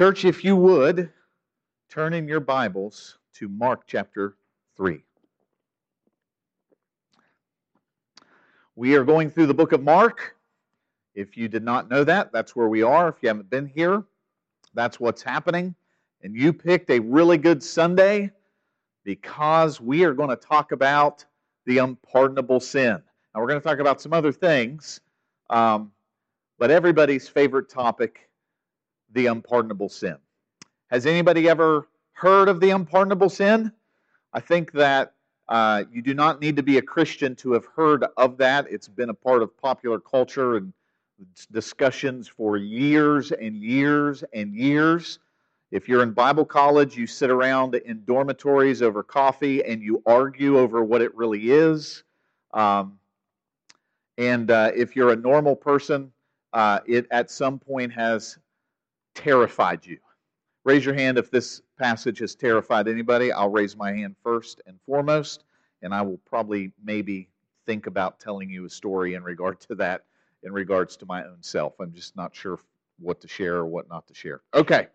Church, if you would, turn in your Bibles to Mark chapter 3. We are going through the book of Mark. If you did not know that, that's where we are. If you haven't been here, that's what's happening. And you picked a really good Sunday because we are going to talk about the unpardonable sin. Now, we're going to talk about some other things, um, but everybody's favorite topic the unpardonable sin. Has anybody ever heard of the unpardonable sin? I think that uh, you do not need to be a Christian to have heard of that. It's been a part of popular culture and discussions for years and years and years. If you're in Bible college, you sit around in dormitories over coffee and you argue over what it really is. Um, and uh, if you're a normal person, uh, it at some point has terrified you. Raise your hand if this passage has terrified anybody. I'll raise my hand first and foremost, and I will probably maybe think about telling you a story in regard to that, in regards to my own self. I'm just not sure what to share or what not to share. Okay.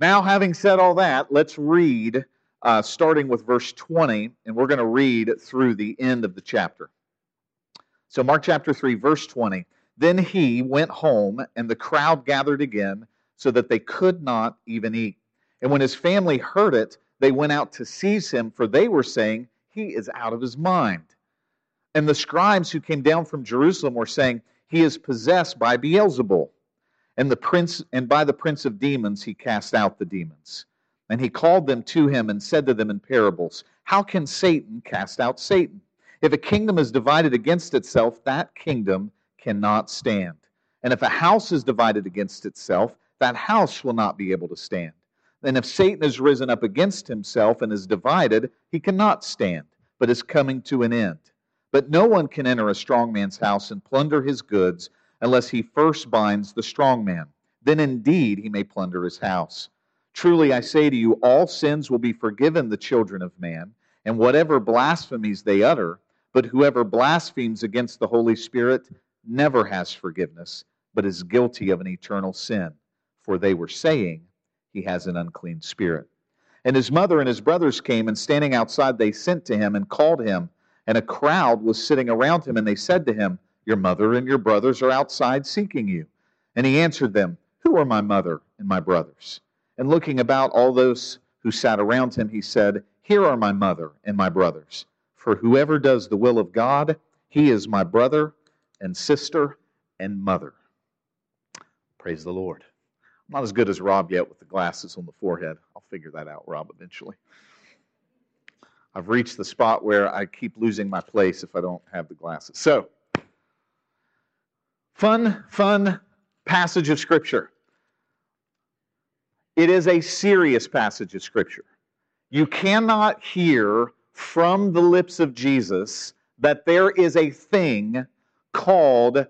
Now, having said all that, let's read uh, starting with verse 20, and we're going to read through the end of the chapter. So, Mark chapter 3, verse 20. Then he went home, and the crowd gathered again, so that they could not even eat. And when his family heard it, they went out to seize him, for they were saying, He is out of his mind. And the scribes who came down from Jerusalem were saying, He is possessed by Beelzebul and the prince and by the prince of demons he cast out the demons. And he called them to him and said to them in parables, How can Satan cast out Satan? If a kingdom is divided against itself, that kingdom cannot stand. And if a house is divided against itself, that house will not be able to stand. And if Satan is risen up against himself and is divided, he cannot stand, but is coming to an end. But no one can enter a strong man's house and plunder his goods unless he first binds the strong man. Then indeed he may plunder his house. Truly I say to you, all sins will be forgiven the children of man, and whatever blasphemies they utter, but whoever blasphemes against the Holy Spirit never has forgiveness, but is guilty of an eternal sin. For they were saying, He has an unclean spirit. And his mother and his brothers came, and standing outside, they sent to him and called him. And a crowd was sitting around him, and they said to him, your mother and your brothers are outside seeking you. And he answered them, Who are my mother and my brothers? And looking about all those who sat around him, he said, Here are my mother and my brothers. For whoever does the will of God, he is my brother and sister and mother. Praise the Lord. Not as good as Rob yet with the glasses on the forehead. I'll figure that out, Rob, eventually. I've reached the spot where I keep losing my place if I don't have the glasses. So, Fun, fun passage of Scripture. It is a serious passage of Scripture. You cannot hear from the lips of Jesus that there is a thing called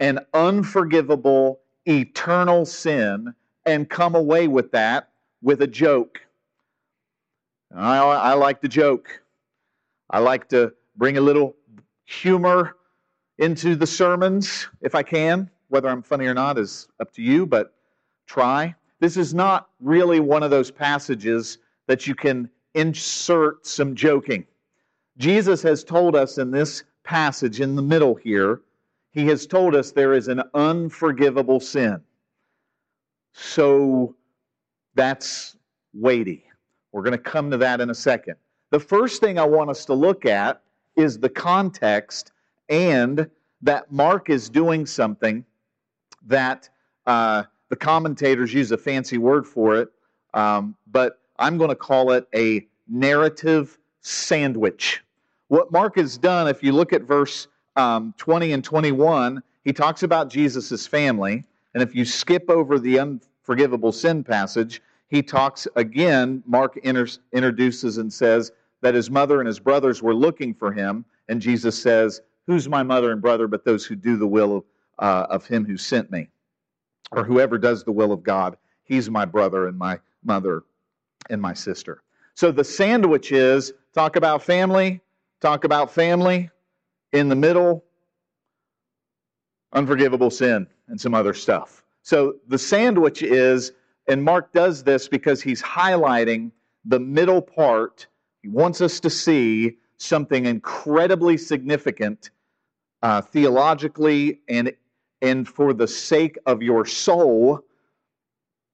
an unforgivable eternal sin and come away with that with a joke. I, I like to joke. I like to bring a little humor into the sermons if I can. Whether I'm funny or not is up to you, but try. This is not really one of those passages that you can insert some joking. Jesus has told us in this passage in the middle here, he has told us there is an unforgivable sin. So that's weighty. We're going to come to that in a second. The first thing I want us to look at is the context and that Mark is doing something that uh, the commentators use a fancy word for it, um, but I'm going to call it a narrative sandwich. What Mark has done, if you look at verse um, 20 and 21, he talks about Jesus' family. And if you skip over the unforgivable sin passage, he talks again, Mark enters, introduces and says that his mother and his brothers were looking for him. And Jesus says, Who's my mother and brother but those who do the will of, uh, of him who sent me? Or whoever does the will of God, he's my brother and my mother and my sister. So the sandwich is talk about family, talk about family, in the middle, unforgivable sin and some other stuff. So the sandwich is And Mark does this because he's highlighting the middle part. He wants us to see something incredibly significant uh, theologically and, and for the sake of your soul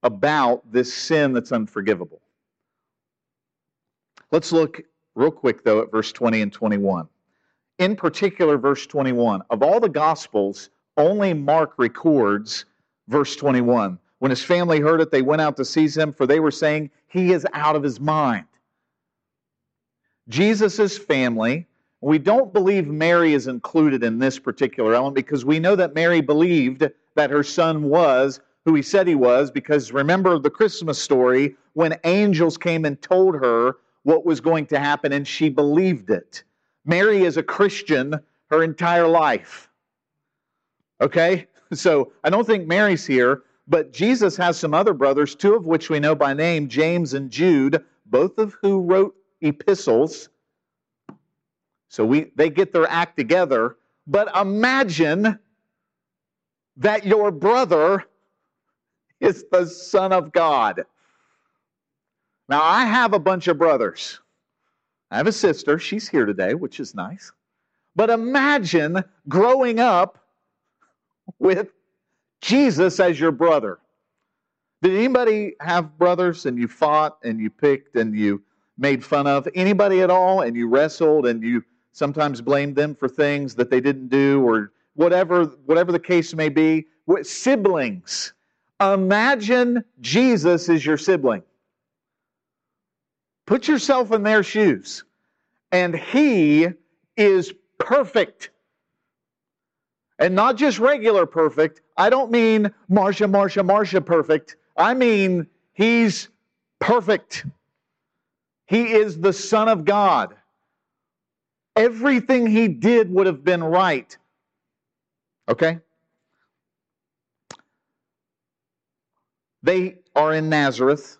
about this sin that's unforgivable. Let's look real quick, though, at verse 20 and 21. In particular, verse 21. Of all the Gospels, only Mark records verse 21. When his family heard it, they went out to seize him, for they were saying, He is out of his mind. Jesus' family, we don't believe Mary is included in this particular element because we know that Mary believed that her son was who he said he was, because remember the Christmas story when angels came and told her what was going to happen and she believed it. Mary is a Christian her entire life. Okay? So I don't think Mary's here, but Jesus has some other brothers, two of which we know by name, James and Jude, both of who wrote epistles. So we they get their act together. But imagine that your brother is the Son of God. Now, I have a bunch of brothers. I have a sister. She's here today, which is nice. But imagine growing up with Jesus as your brother. Did anybody have brothers and you fought and you picked and you made fun of? Anybody at all? And you wrestled and you sometimes blamed them for things that they didn't do or whatever, whatever the case may be? Siblings. Imagine Jesus is your sibling. Put yourself in their shoes. And he is perfect. And not just regular perfect. I don't mean Marsha, Marsha, Marsha perfect. I mean he's perfect. He is the Son of God. Everything he did would have been right. Okay? They are in Nazareth.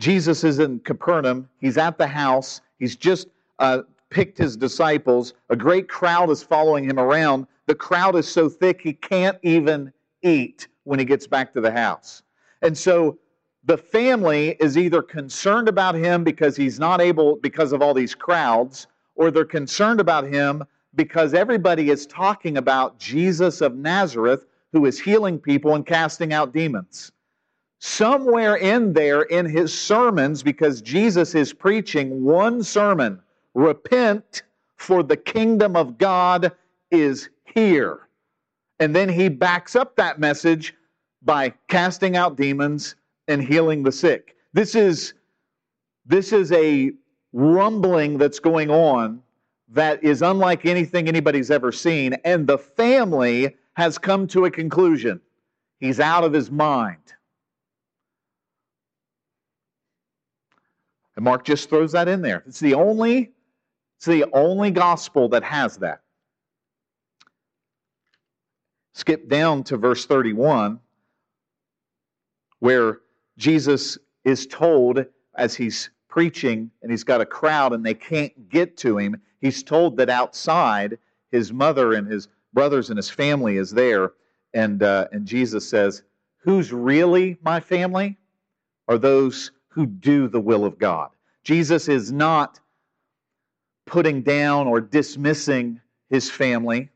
Jesus is in Capernaum. He's at the house. He's just uh, picked his disciples. A great crowd is following him around. The crowd is so thick he can't even eat when he gets back to the house. And so the family is either concerned about him because he's not able, because of all these crowds, or they're concerned about him because everybody is talking about Jesus of Nazareth who is healing people and casting out demons somewhere in there in his sermons, because Jesus is preaching one sermon repent, for the kingdom of God is here. And then he backs up that message by casting out demons and healing the sick. This is, this is a rumbling that's going on that is unlike anything anybody's ever seen. And the family has come to a conclusion. He's out of his mind. And Mark just throws that in there. It's the only, it's the only gospel that has that. Skip down to verse 31, where Jesus is told as he's preaching and he's got a crowd and they can't get to him, he's told that outside his mother and his brothers and his family is there. And, uh, and Jesus says, Who's really my family? Are those who do the will of God. Jesus is not putting down or dismissing his family.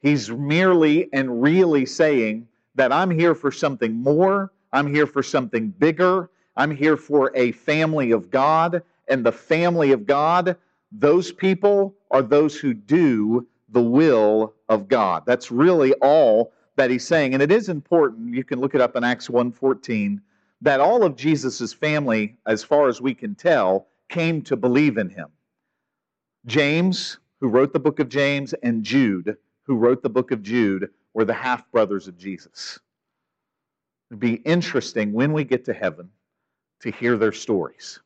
He's merely and really saying that I'm here for something more, I'm here for something bigger, I'm here for a family of God, and the family of God, those people are those who do the will of God. That's really all that he's saying. And it is important, you can look it up in Acts 1:14 that all of Jesus' family, as far as we can tell, came to believe in him. James, who wrote the book of James, and Jude, who wrote the book of Jude, were the half brothers of Jesus. It'd be interesting when we get to heaven to hear their stories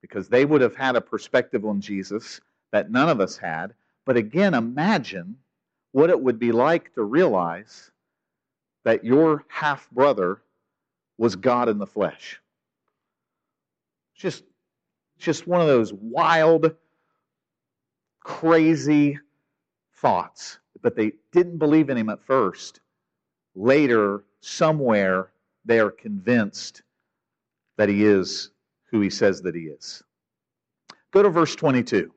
because they would have had a perspective on Jesus that none of us had. But again, imagine what it would be like to realize that your half brother was God in the flesh. Just, just one of those wild, crazy thoughts. But they didn't believe in him at first. Later, somewhere, they are convinced that he is who he says that he is. Go to verse 22.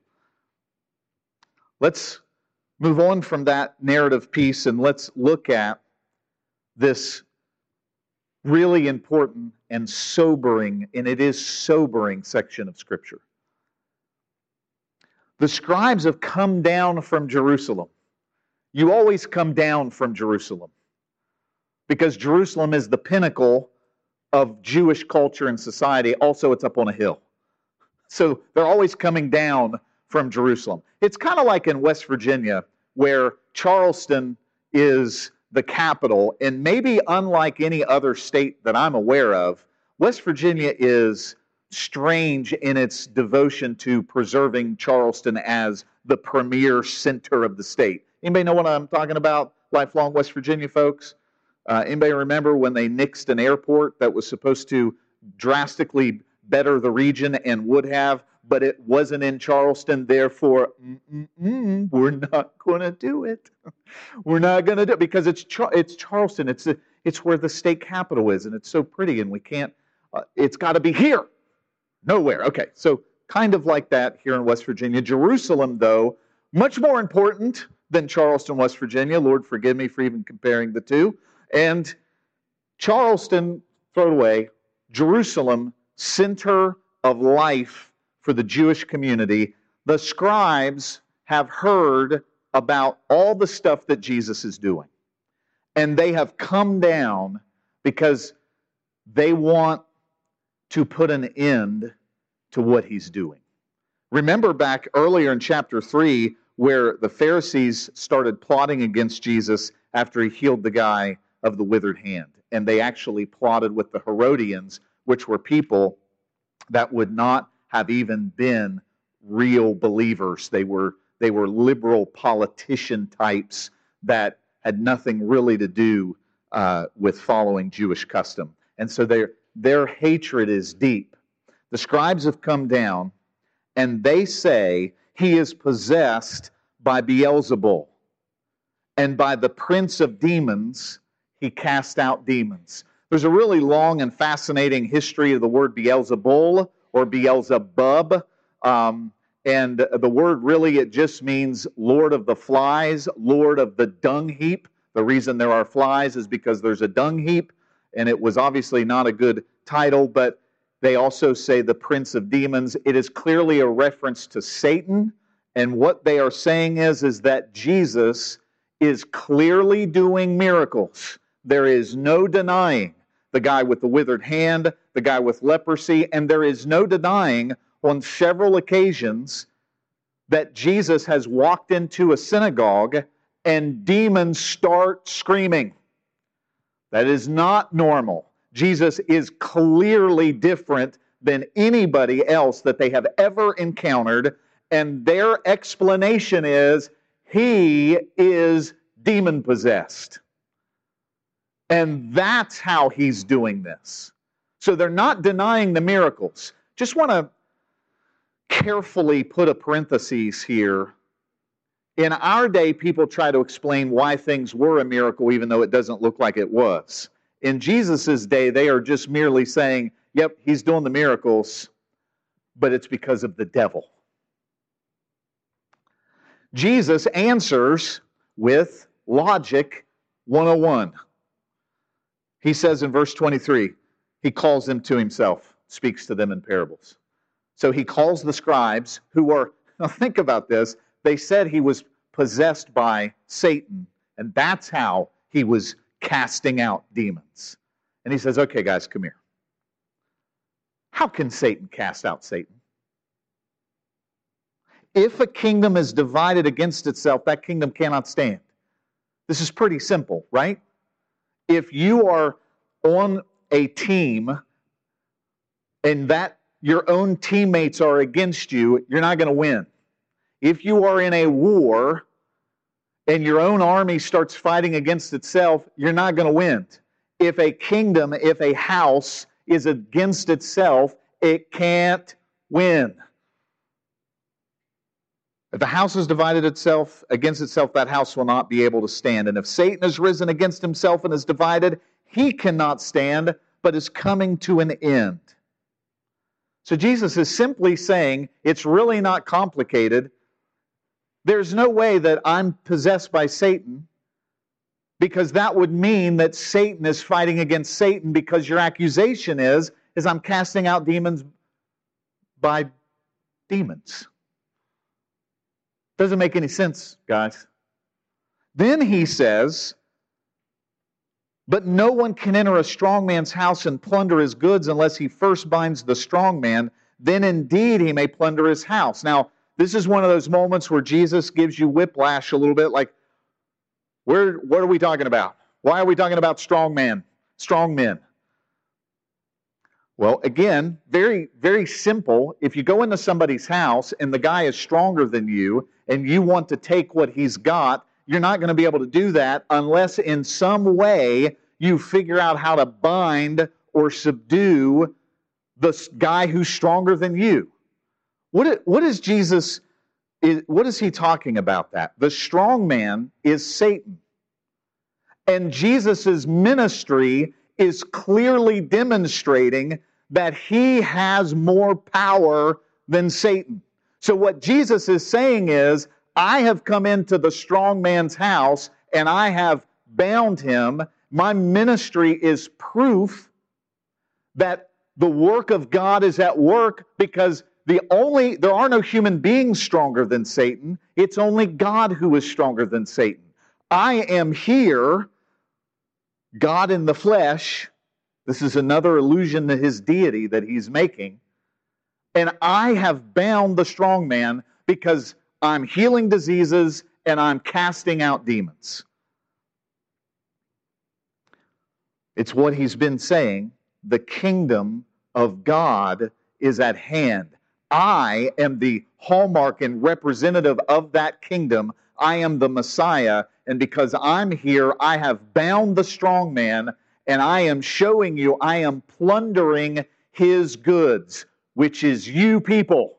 Let's move on from that narrative piece and let's look at this really important and sobering, and it is sobering section of Scripture. The scribes have come down from Jerusalem. You always come down from Jerusalem because Jerusalem is the pinnacle of Jewish culture and society. Also, it's up on a hill. So they're always coming down from Jerusalem. It's kind of like in West Virginia, where Charleston is the capital, and maybe unlike any other state that I'm aware of, West Virginia is strange in its devotion to preserving Charleston as the premier center of the state. Anybody know what I'm talking about? Lifelong West Virginia folks. Uh, anybody remember when they nixed an airport that was supposed to drastically better the region and would have, but it wasn't in Charleston. Therefore, mm, mm, mm, we're not going to do it. we're not going to do it because it's it's Charleston. It's a, it's where the state capital is, and it's so pretty, and we can't. Uh, it's got to be here, nowhere. Okay, so kind of like that here in West Virginia. Jerusalem, though, much more important than Charleston, West Virginia. Lord, forgive me for even comparing the two. And Charleston, throw it away. Jerusalem, center of life for the Jewish community. The scribes have heard about all the stuff that Jesus is doing. And they have come down because they want to put an end to what he's doing. Remember back earlier in chapter 3 where the Pharisees started plotting against Jesus after he healed the guy of the withered hand. And they actually plotted with the Herodians, which were people that would not have even been real believers. They were, they were liberal politician types that had nothing really to do uh, with following Jewish custom. And so their, their hatred is deep. The scribes have come down and they say he is possessed by Beelzebul and by the prince of demons he cast out demons. There's a really long and fascinating history of the word Beelzebul or Beelzebub. Um, and the word really, it just means Lord of the flies, Lord of the dung heap. The reason there are flies is because there's a dung heap, and it was obviously not a good title, but they also say the prince of demons. It is clearly a reference to Satan. And what they are saying is, is that Jesus is clearly doing miracles. There is no denying the guy with the withered hand, the guy with leprosy, and there is no denying on several occasions that Jesus has walked into a synagogue and demons start screaming. That is not normal. Jesus is clearly different than anybody else that they have ever encountered, and their explanation is he is demon possessed. And that's how he's doing this. So they're not denying the miracles. Just want to carefully put a parenthesis here. In our day, people try to explain why things were a miracle even though it doesn't look like it was. In Jesus' day, they are just merely saying, yep, he's doing the miracles, but it's because of the devil. Jesus answers with logic 101. He says in verse 23, he calls them to himself, speaks to them in parables. So he calls the scribes who were, now think about this, they said he was possessed by Satan, and that's how he was casting out demons. And he says, okay, guys, come here. How can Satan cast out Satan? If a kingdom is divided against itself, that kingdom cannot stand. This is pretty simple, right? if you are on a team and that your own teammates are against you, you're not going to win. If you are in a war and your own army starts fighting against itself, you're not going to win. If a kingdom, if a house is against itself, it can't win. If the house has divided itself against itself, that house will not be able to stand. And if Satan has risen against himself and is divided, he cannot stand, but is coming to an end. So Jesus is simply saying it's really not complicated. There's no way that I'm possessed by Satan because that would mean that Satan is fighting against Satan because your accusation is is I'm casting out demons by demons. Doesn't make any sense, guys. Then he says, But no one can enter a strong man's house and plunder his goods unless he first binds the strong man. Then indeed he may plunder his house. Now, this is one of those moments where Jesus gives you whiplash a little bit like, where, what are we talking about? Why are we talking about strong man, strong men? Well, again, very, very simple. If you go into somebody's house and the guy is stronger than you and you want to take what he's got, you're not going to be able to do that unless in some way you figure out how to bind or subdue the guy who's stronger than you. What, what is Jesus, what is he talking about that? The strong man is Satan. And Jesus' ministry is clearly demonstrating that he has more power than Satan. So, what Jesus is saying is, I have come into the strong man's house and I have bound him. My ministry is proof that the work of God is at work because the only there are no human beings stronger than Satan. It's only God who is stronger than Satan. I am here God in the flesh. This is another allusion to his deity that he's making. And I have bound the strong man because I'm healing diseases and I'm casting out demons. It's what he's been saying. The kingdom of God is at hand. I am the hallmark and representative of that kingdom. I am the Messiah, and because I'm here, I have bound the strong man, and I am showing you I am plundering his goods, which is you people.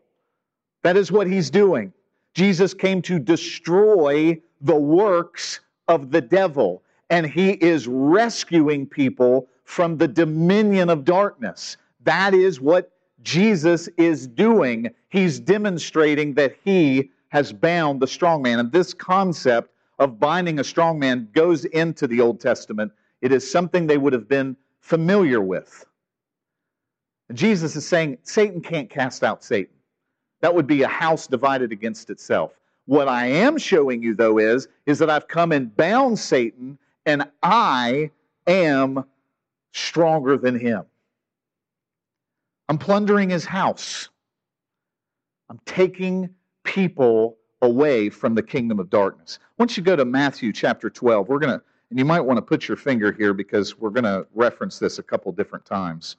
That is what he's doing. Jesus came to destroy the works of the devil, and he is rescuing people from the dominion of darkness. That is what Jesus is doing. He's demonstrating that he has bound the strong man. And this concept of binding a strong man goes into the Old Testament. It is something they would have been familiar with. Jesus is saying Satan can't cast out Satan. That would be a house divided against itself. What I am showing you, though, is, is that I've come and bound Satan, and I am stronger than him. I'm plundering his house. I'm taking people away from the kingdom of darkness. Once you go to Matthew chapter 12, we're going to, and you might want to put your finger here because we're going to reference this a couple different times.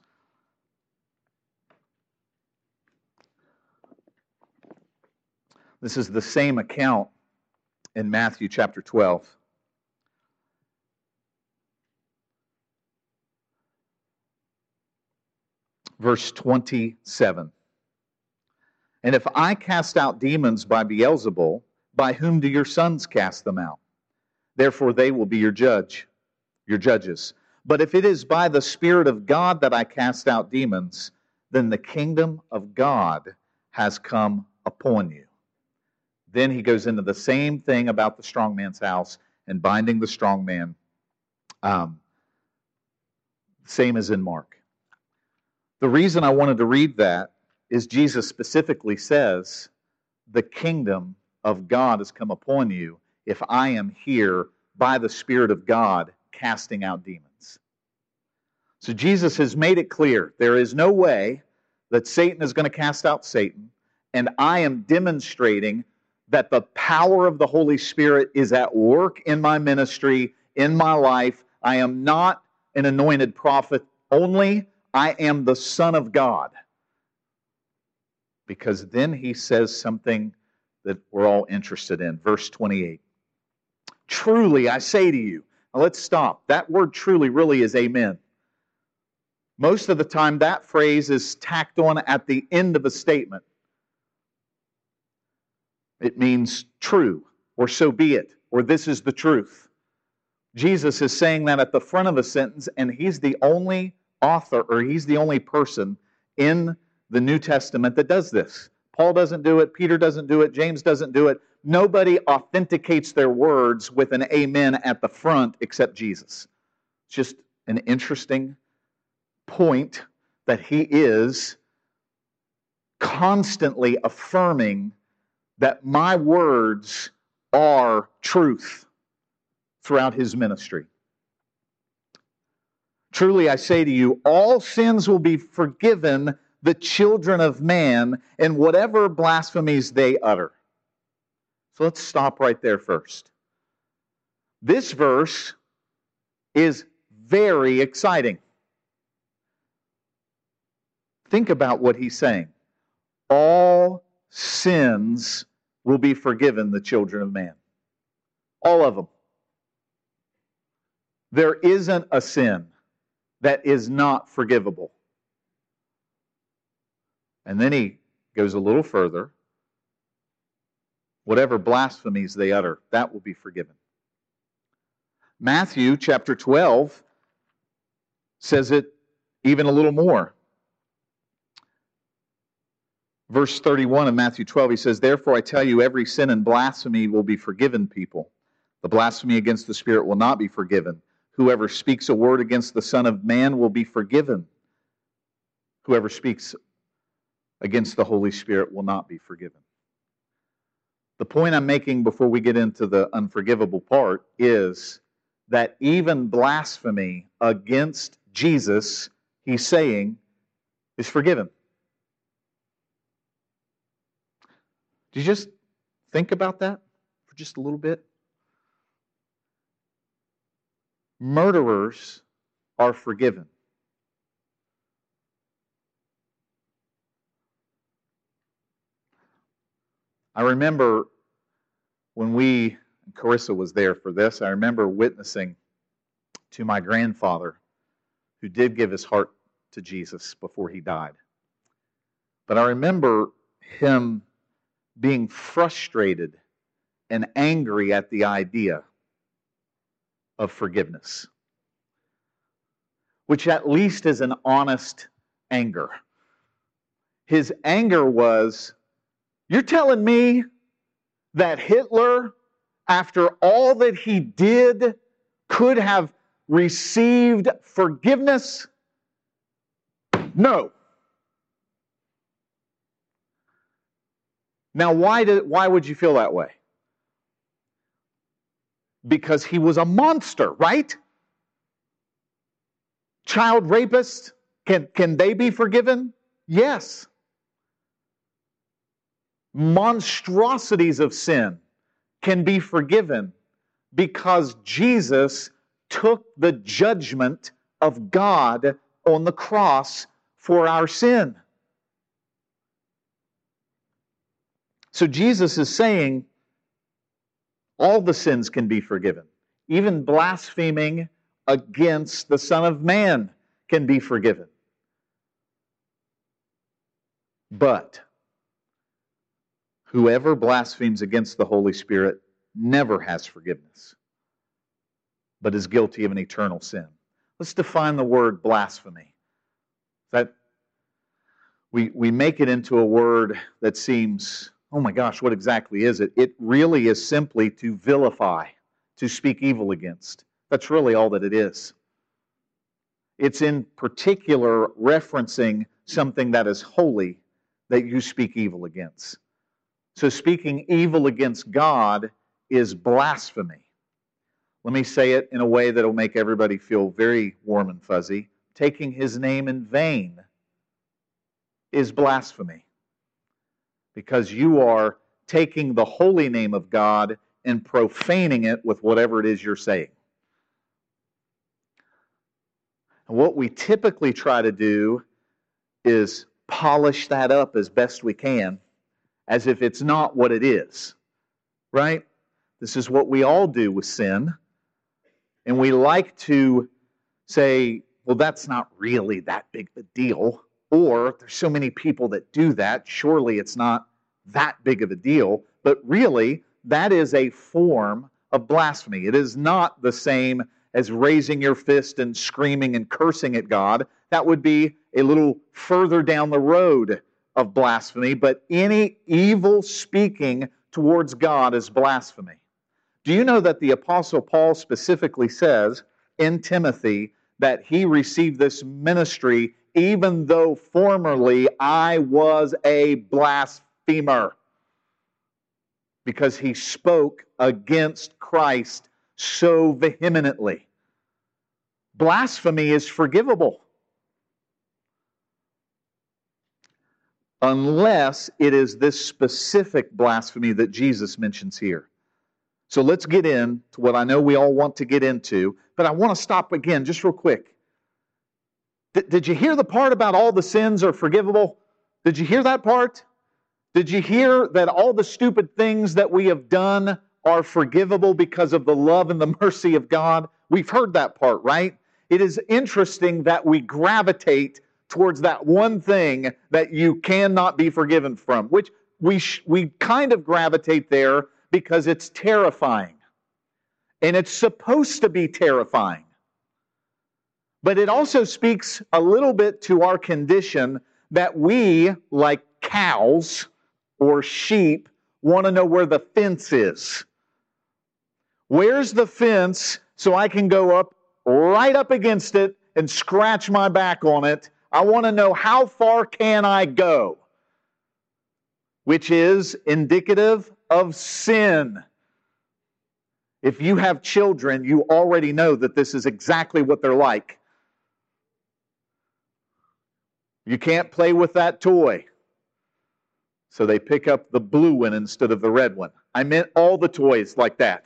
This is the same account in Matthew chapter 12. Verse 27. And if I cast out demons by Beelzebul, by whom do your sons cast them out? Therefore they will be your judge, your judges. But if it is by the Spirit of God that I cast out demons, then the kingdom of God has come upon you. Then he goes into the same thing about the strong man's house and binding the strong man. Um, same as in Mark. The reason I wanted to read that is Jesus specifically says, The kingdom of God has come upon you if I am here by the Spirit of God casting out demons. So Jesus has made it clear there is no way that Satan is going to cast out Satan, and I am demonstrating that the power of the Holy Spirit is at work in my ministry, in my life. I am not an anointed prophet only, I am the Son of God because then he says something that we're all interested in. Verse 28. Truly, I say to you, now let's stop. That word truly really is amen. Most of the time, that phrase is tacked on at the end of a statement. It means true, or so be it, or this is the truth. Jesus is saying that at the front of a sentence, and he's the only author or he's the only person in the New Testament that does this. Paul doesn't do it, Peter doesn't do it, James doesn't do it. Nobody authenticates their words with an amen at the front except Jesus. It's just an interesting point that he is constantly affirming that my words are truth throughout his ministry. Truly, I say to you, all sins will be forgiven the children of man and whatever blasphemies they utter. So let's stop right there first. This verse is very exciting. Think about what he's saying. All sins will be forgiven the children of man. All of them. There isn't a sin that is not forgivable. And then he goes a little further. Whatever blasphemies they utter, that will be forgiven. Matthew chapter 12 says it even a little more. Verse 31 of Matthew 12, he says, Therefore I tell you, every sin and blasphemy will be forgiven people. The blasphemy against the Spirit will not be forgiven. Whoever speaks a word against the Son of Man will be forgiven. Whoever speaks against the Holy Spirit will not be forgiven. The point I'm making before we get into the unforgivable part is that even blasphemy against Jesus, he's saying, is forgiven. Do you just think about that for just a little bit? Murderers are forgiven. I remember when we, Carissa was there for this, I remember witnessing to my grandfather who did give his heart to Jesus before he died. But I remember him being frustrated and angry at the idea of forgiveness, which at least is an honest anger. His anger was, You're telling me that Hitler, after all that he did, could have received forgiveness? No. Now, why, did, why would you feel that way? Because he was a monster, right? Child rapists, can, can they be forgiven? Yes. Monstrosities of sin can be forgiven because Jesus took the judgment of God on the cross for our sin. So Jesus is saying all the sins can be forgiven. Even blaspheming against the Son of Man can be forgiven. But whoever blasphemes against the Holy Spirit never has forgiveness, but is guilty of an eternal sin. Let's define the word blasphemy. That we, we make it into a word that seems oh my gosh, what exactly is it? It really is simply to vilify, to speak evil against. That's really all that it is. It's in particular referencing something that is holy that you speak evil against. So, speaking evil against God is blasphemy. Let me say it in a way that will make everybody feel very warm and fuzzy. Taking his name in vain is blasphemy because you are taking the holy name of God and profaning it with whatever it is you're saying. And what we typically try to do is polish that up as best we can as if it's not what it is. Right? This is what we all do with sin. And we like to say, well, that's not really that big of a deal. Or there's so many people that do that, surely it's not that big of a deal. But really, that is a form of blasphemy. It is not the same as raising your fist and screaming and cursing at God. That would be a little further down the road of blasphemy, but any evil speaking towards God is blasphemy. Do you know that the Apostle Paul specifically says in Timothy that he received this ministry even though formerly I was a blasphemer? Because he spoke against Christ so vehemently. Blasphemy is forgivable. unless it is this specific blasphemy that Jesus mentions here. So let's get in to what I know we all want to get into, but I want to stop again just real quick. Did you hear the part about all the sins are forgivable? Did you hear that part? Did you hear that all the stupid things that we have done are forgivable because of the love and the mercy of God? We've heard that part, right? It is interesting that we gravitate towards that one thing that you cannot be forgiven from, which we, sh- we kind of gravitate there because it's terrifying. And it's supposed to be terrifying. But it also speaks a little bit to our condition that we, like cows or sheep, want to know where the fence is. Where's the fence so I can go up right up against it and scratch my back on it I want to know how far can I go? Which is indicative of sin. If you have children, you already know that this is exactly what they're like. You can't play with that toy. So they pick up the blue one instead of the red one. I meant all the toys like that.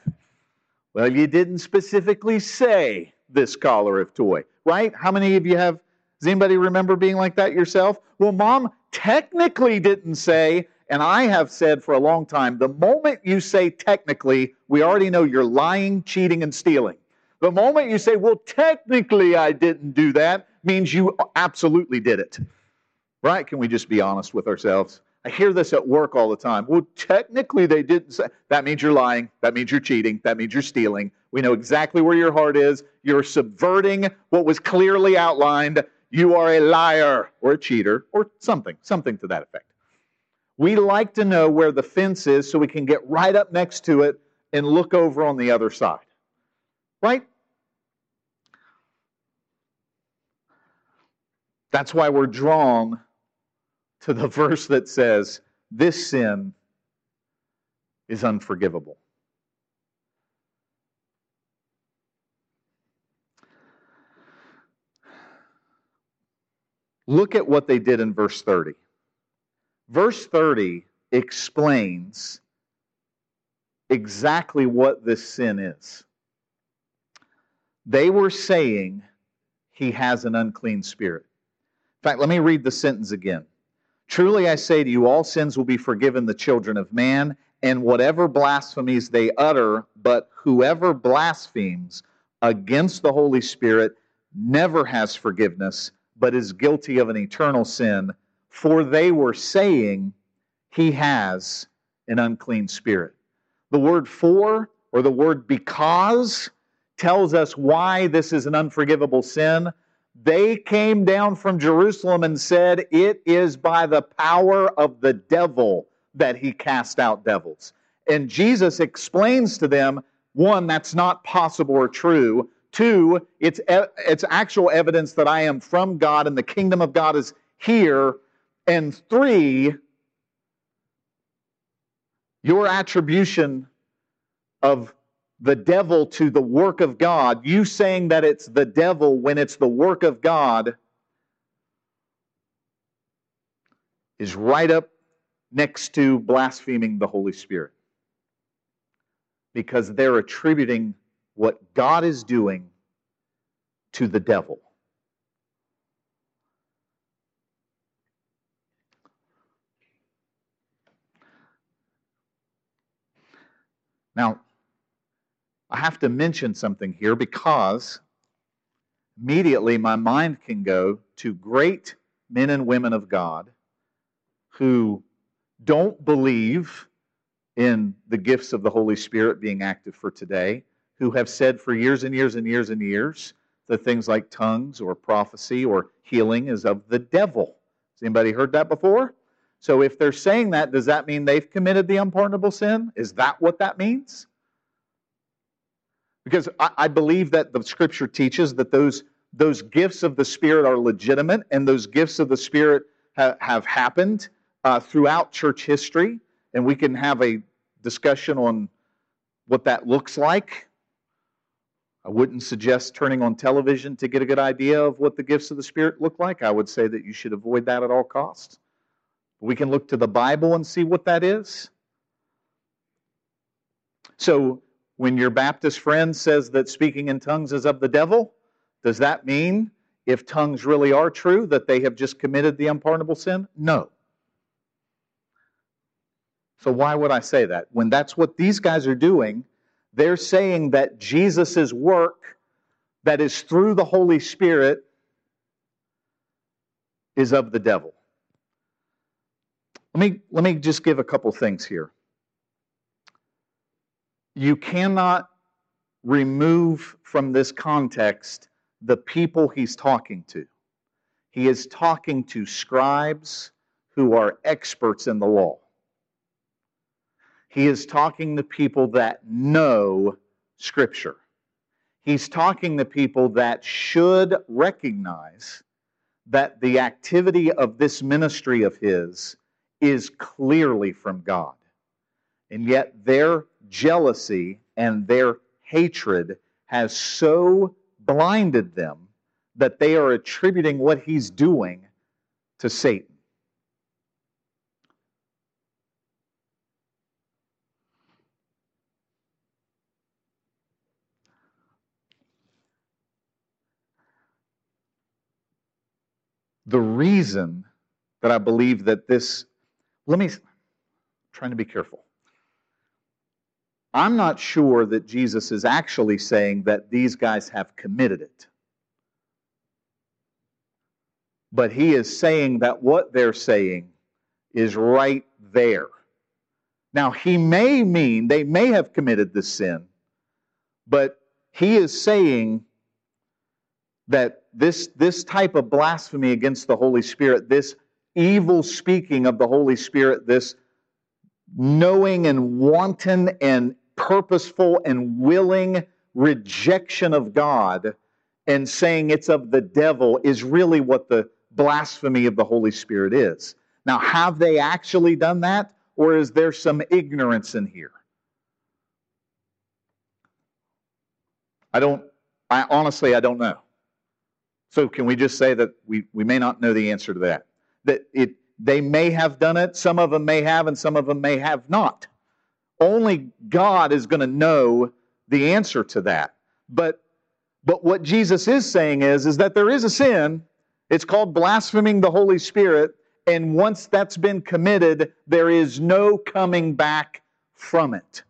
Well, you didn't specifically say this color of toy, right? How many of you have does anybody remember being like that yourself? Well, mom technically didn't say, and I have said for a long time, the moment you say technically, we already know you're lying, cheating, and stealing. The moment you say, well, technically I didn't do that, means you absolutely did it. Right? Can we just be honest with ourselves? I hear this at work all the time. Well, technically they didn't say. That means you're lying. That means you're cheating. That means you're stealing. We know exactly where your heart is. You're subverting what was clearly outlined you are a liar or a cheater or something, something to that effect. We like to know where the fence is so we can get right up next to it and look over on the other side. Right? That's why we're drawn to the verse that says, This sin is unforgivable. Look at what they did in verse 30. Verse 30 explains exactly what this sin is. They were saying he has an unclean spirit. In fact, let me read the sentence again. Truly I say to you, all sins will be forgiven the children of man, and whatever blasphemies they utter, but whoever blasphemes against the Holy Spirit never has forgiveness but is guilty of an eternal sin, for they were saying, He has an unclean spirit. The word for or the word because tells us why this is an unforgivable sin. They came down from Jerusalem and said, It is by the power of the devil that he cast out devils. And Jesus explains to them one, that's not possible or true. Two, it's, it's actual evidence that I am from God and the kingdom of God is here. And three, your attribution of the devil to the work of God, you saying that it's the devil when it's the work of God, is right up next to blaspheming the Holy Spirit. Because they're attributing what God is doing to the devil. Now, I have to mention something here because immediately my mind can go to great men and women of God who don't believe in the gifts of the Holy Spirit being active for today who have said for years and years and years and years that things like tongues or prophecy or healing is of the devil. Has anybody heard that before? So if they're saying that, does that mean they've committed the unpardonable sin? Is that what that means? Because I, I believe that the scripture teaches that those, those gifts of the Spirit are legitimate and those gifts of the Spirit ha- have happened uh, throughout church history. And we can have a discussion on what that looks like. I wouldn't suggest turning on television to get a good idea of what the gifts of the Spirit look like. I would say that you should avoid that at all costs. We can look to the Bible and see what that is. So, when your Baptist friend says that speaking in tongues is of the devil, does that mean if tongues really are true that they have just committed the unpardonable sin? No. So, why would I say that? When that's what these guys are doing, they're saying that Jesus' work that is through the Holy Spirit is of the devil. Let me, let me just give a couple things here. You cannot remove from this context the people he's talking to. He is talking to scribes who are experts in the law. He is talking to people that know Scripture. He's talking to people that should recognize that the activity of this ministry of his is clearly from God. And yet their jealousy and their hatred has so blinded them that they are attributing what he's doing to Satan. The reason that I believe that this let me, I'm trying to be careful. I'm not sure that Jesus is actually saying that these guys have committed it. But he is saying that what they're saying is right there. Now, he may mean they may have committed this sin, but he is saying that this, this type of blasphemy against the Holy Spirit, this evil speaking of the Holy Spirit, this knowing and wanton and purposeful and willing rejection of God and saying it's of the devil is really what the blasphemy of the Holy Spirit is. Now, have they actually done that, or is there some ignorance in here? I don't, I honestly, I don't know. So, can we just say that we, we may not know the answer to that? that it, they may have done it, some of them may have, and some of them may have not. Only God is going to know the answer to that. But, but what Jesus is saying is, is that there is a sin. It's called blaspheming the Holy Spirit. And once that's been committed, there is no coming back from it.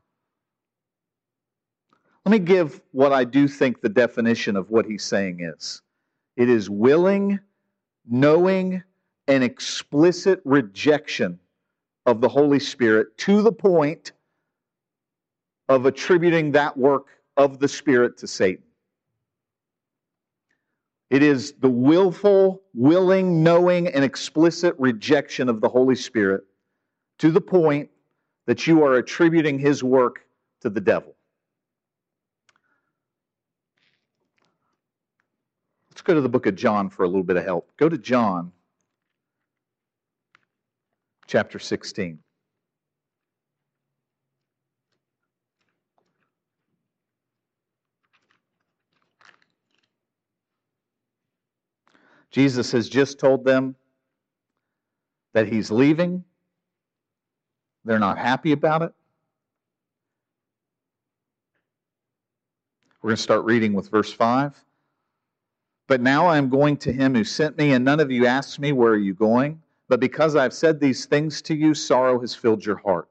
Let me give what I do think the definition of what he's saying is it is willing, knowing, and explicit rejection of the Holy Spirit to the point of attributing that work of the Spirit to Satan. It is the willful, willing, knowing, and explicit rejection of the Holy Spirit to the point that you are attributing his work to the devil. Let's go to the book of John for a little bit of help. Go to John chapter 16. Jesus has just told them that he's leaving. They're not happy about it. We're going to start reading with verse 5. But now I am going to him who sent me, and none of you asked me, Where are you going? But because I've said these things to you, sorrow has filled your heart.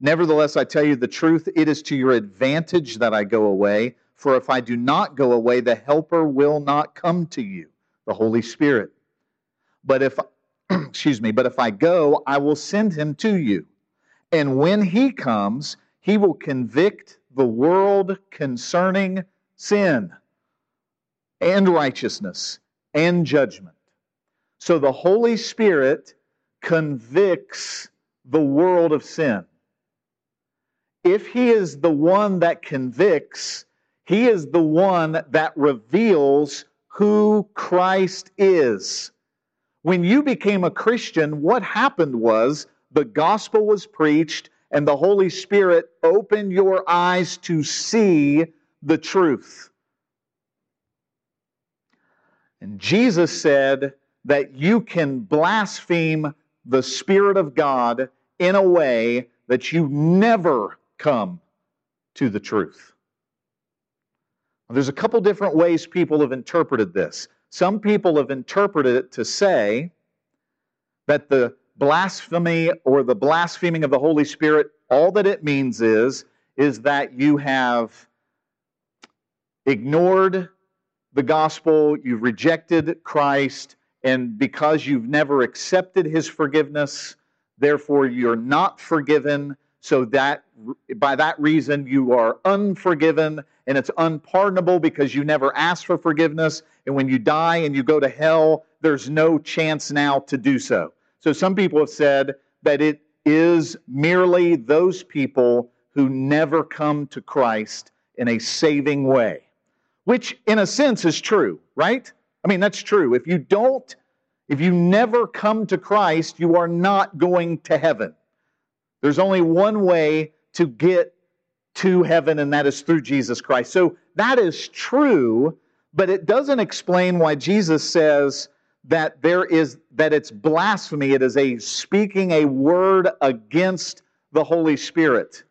Nevertheless, I tell you the truth, it is to your advantage that I go away. For if I do not go away, the Helper will not come to you, the Holy Spirit. But if, excuse me, but if I go, I will send him to you. And when he comes, he will convict the world concerning sin and righteousness and judgment. So the Holy Spirit convicts the world of sin. If he is the one that convicts, he is the one that reveals who Christ is. When you became a Christian, what happened was the gospel was preached and the Holy Spirit opened your eyes to see the truth. And Jesus said that you can blaspheme the Spirit of God in a way that you never come to the truth. There's a couple different ways people have interpreted this. Some people have interpreted it to say that the blasphemy or the blaspheming of the Holy Spirit, all that it means is, is that you have ignored the gospel, you've rejected Christ, and because you've never accepted his forgiveness, therefore you're not forgiven. So that by that reason you are unforgiven and it's unpardonable because you never asked for forgiveness. And when you die and you go to hell, there's no chance now to do so. So some people have said that it is merely those people who never come to Christ in a saving way, which in a sense is true, right? I mean, that's true. If you don't, if you never come to Christ, you are not going to heaven. There's only one way to get to heaven, and that is through Jesus Christ. So that is true, but it doesn't explain why Jesus says that there is that it's blasphemy. It is a speaking a word against the Holy Spirit.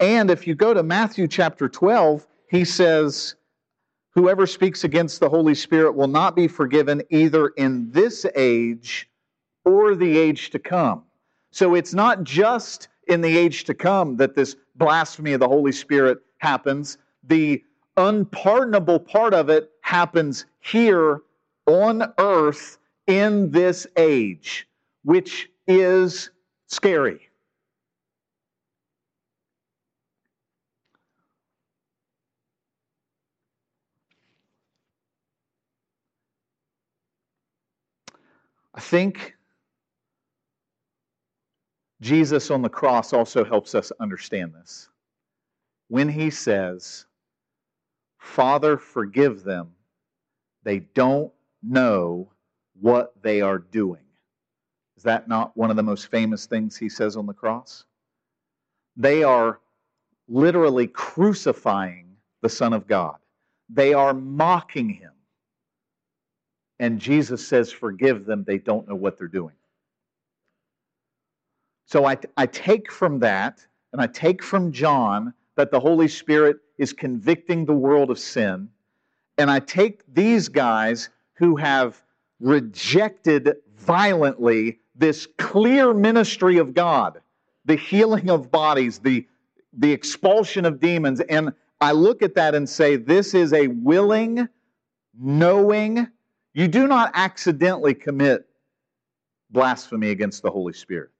And if you go to Matthew chapter 12, he says, Whoever speaks against the Holy Spirit will not be forgiven either in this age or the age to come. So it's not just in the age to come that this blasphemy of the Holy Spirit happens. The unpardonable part of it happens here on earth in this age, which is scary. I think Jesus on the cross also helps us understand this. When he says, Father, forgive them, they don't know what they are doing. Is that not one of the most famous things he says on the cross? They are literally crucifying the Son of God, they are mocking him. And Jesus says, Forgive them, they don't know what they're doing. So I, I take from that, and I take from John, that the Holy Spirit is convicting the world of sin. And I take these guys who have rejected violently this clear ministry of God, the healing of bodies, the, the expulsion of demons. And I look at that and say, this is a willing, knowing, you do not accidentally commit blasphemy against the Holy Spirit.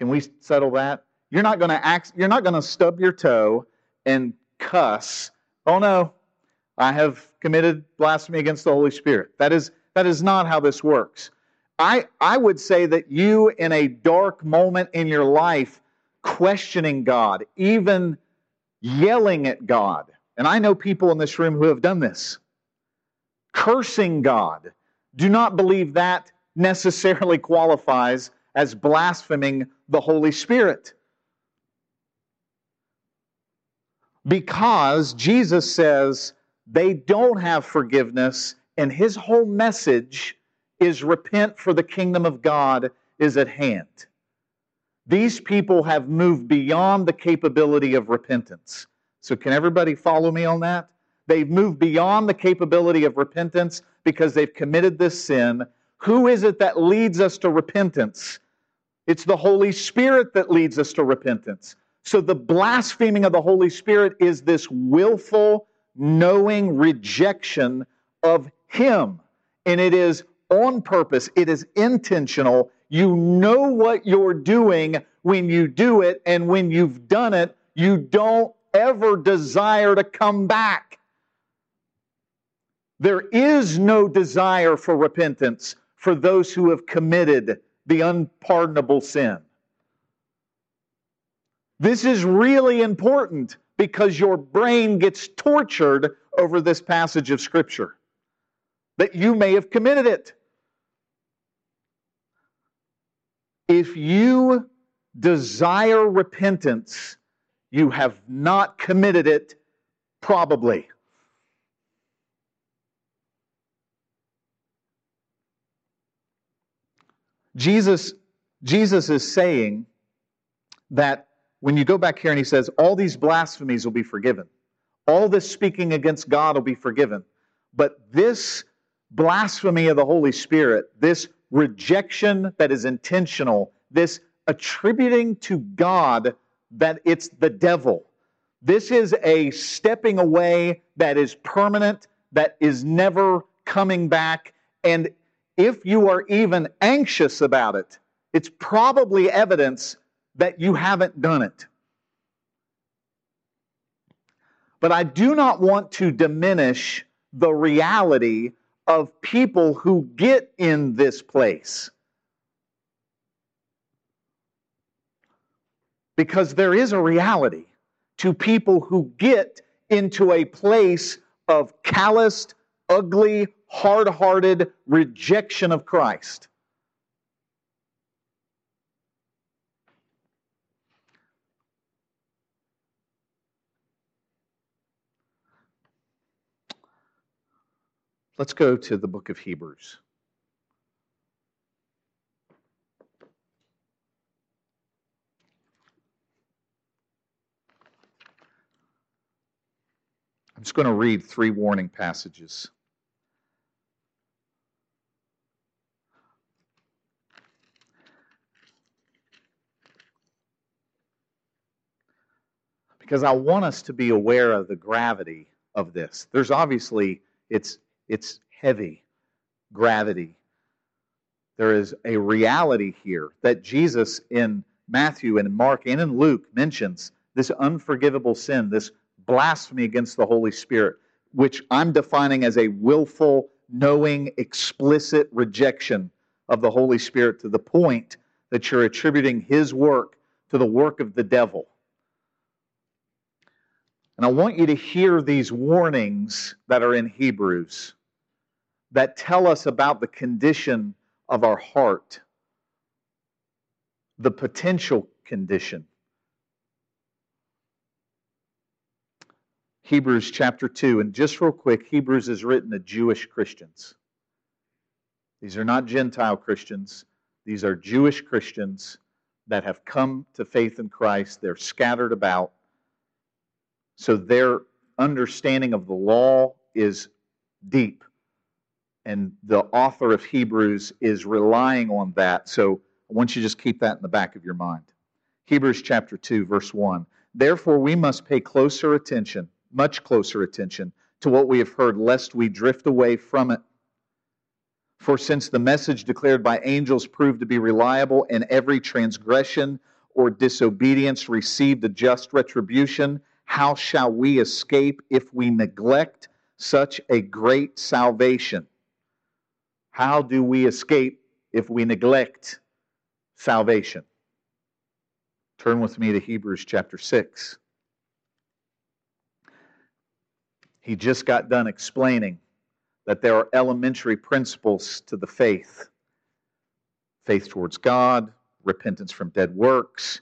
Can we settle that? You're not going to act, you're not going to stub your toe and cuss. Oh no, I have committed blasphemy against the Holy Spirit. That is that is not how this works. I I would say that you in a dark moment in your life questioning God, even yelling at God. And I know people in this room who have done this. Cursing God. Do not believe that necessarily qualifies as blaspheming the Holy Spirit. Because Jesus says they don't have forgiveness, and his whole message is repent, for the kingdom of God is at hand. These people have moved beyond the capability of repentance. So, can everybody follow me on that? They've moved beyond the capability of repentance because they've committed this sin. Who is it that leads us to repentance? It's the Holy Spirit that leads us to repentance. So the blaspheming of the Holy Spirit is this willful, knowing rejection of Him. And it is on purpose, it is intentional. You know what you're doing when you do it, and when you've done it, you don't ever desire to come back. There is no desire for repentance for those who have committed the unpardonable sin. This is really important because your brain gets tortured over this passage of Scripture that you may have committed it. If you desire repentance, you have not committed it, probably. Jesus, Jesus is saying that when you go back here and he says, all these blasphemies will be forgiven, all this speaking against God will be forgiven. But this blasphemy of the Holy Spirit, this rejection that is intentional, this attributing to God that it's the devil, this is a stepping away that is permanent, that is never coming back. And if you are even anxious about it, it's probably evidence that you haven't done it. But I do not want to diminish the reality of people who get in this place. Because there is a reality to people who get into a place of calloused, ugly, hard hearted rejection of Christ. Let's go to the book of Hebrews. I'm just going to read three warning passages. Because I want us to be aware of the gravity of this. There's obviously, it's it's heavy gravity. There is a reality here that Jesus in Matthew and in Mark and in Luke mentions this unforgivable sin, this blasphemy against the Holy Spirit, which I'm defining as a willful, knowing, explicit rejection of the Holy Spirit to the point that you're attributing his work to the work of the devil. And I want you to hear these warnings that are in Hebrews that tell us about the condition of our heart, the potential condition. Hebrews chapter 2, and just real quick, Hebrews is written to Jewish Christians. These are not Gentile Christians, these are Jewish Christians that have come to faith in Christ. They're scattered about. So their understanding of the law is deep and the author of Hebrews is relying on that. So I want you to just keep that in the back of your mind. Hebrews chapter 2, verse 1. Therefore, we must pay closer attention, much closer attention, to what we have heard, lest we drift away from it. For since the message declared by angels proved to be reliable, and every transgression or disobedience received a just retribution, how shall we escape if we neglect such a great salvation? How do we escape if we neglect salvation? Turn with me to Hebrews chapter 6. He just got done explaining that there are elementary principles to the faith faith towards God, repentance from dead works,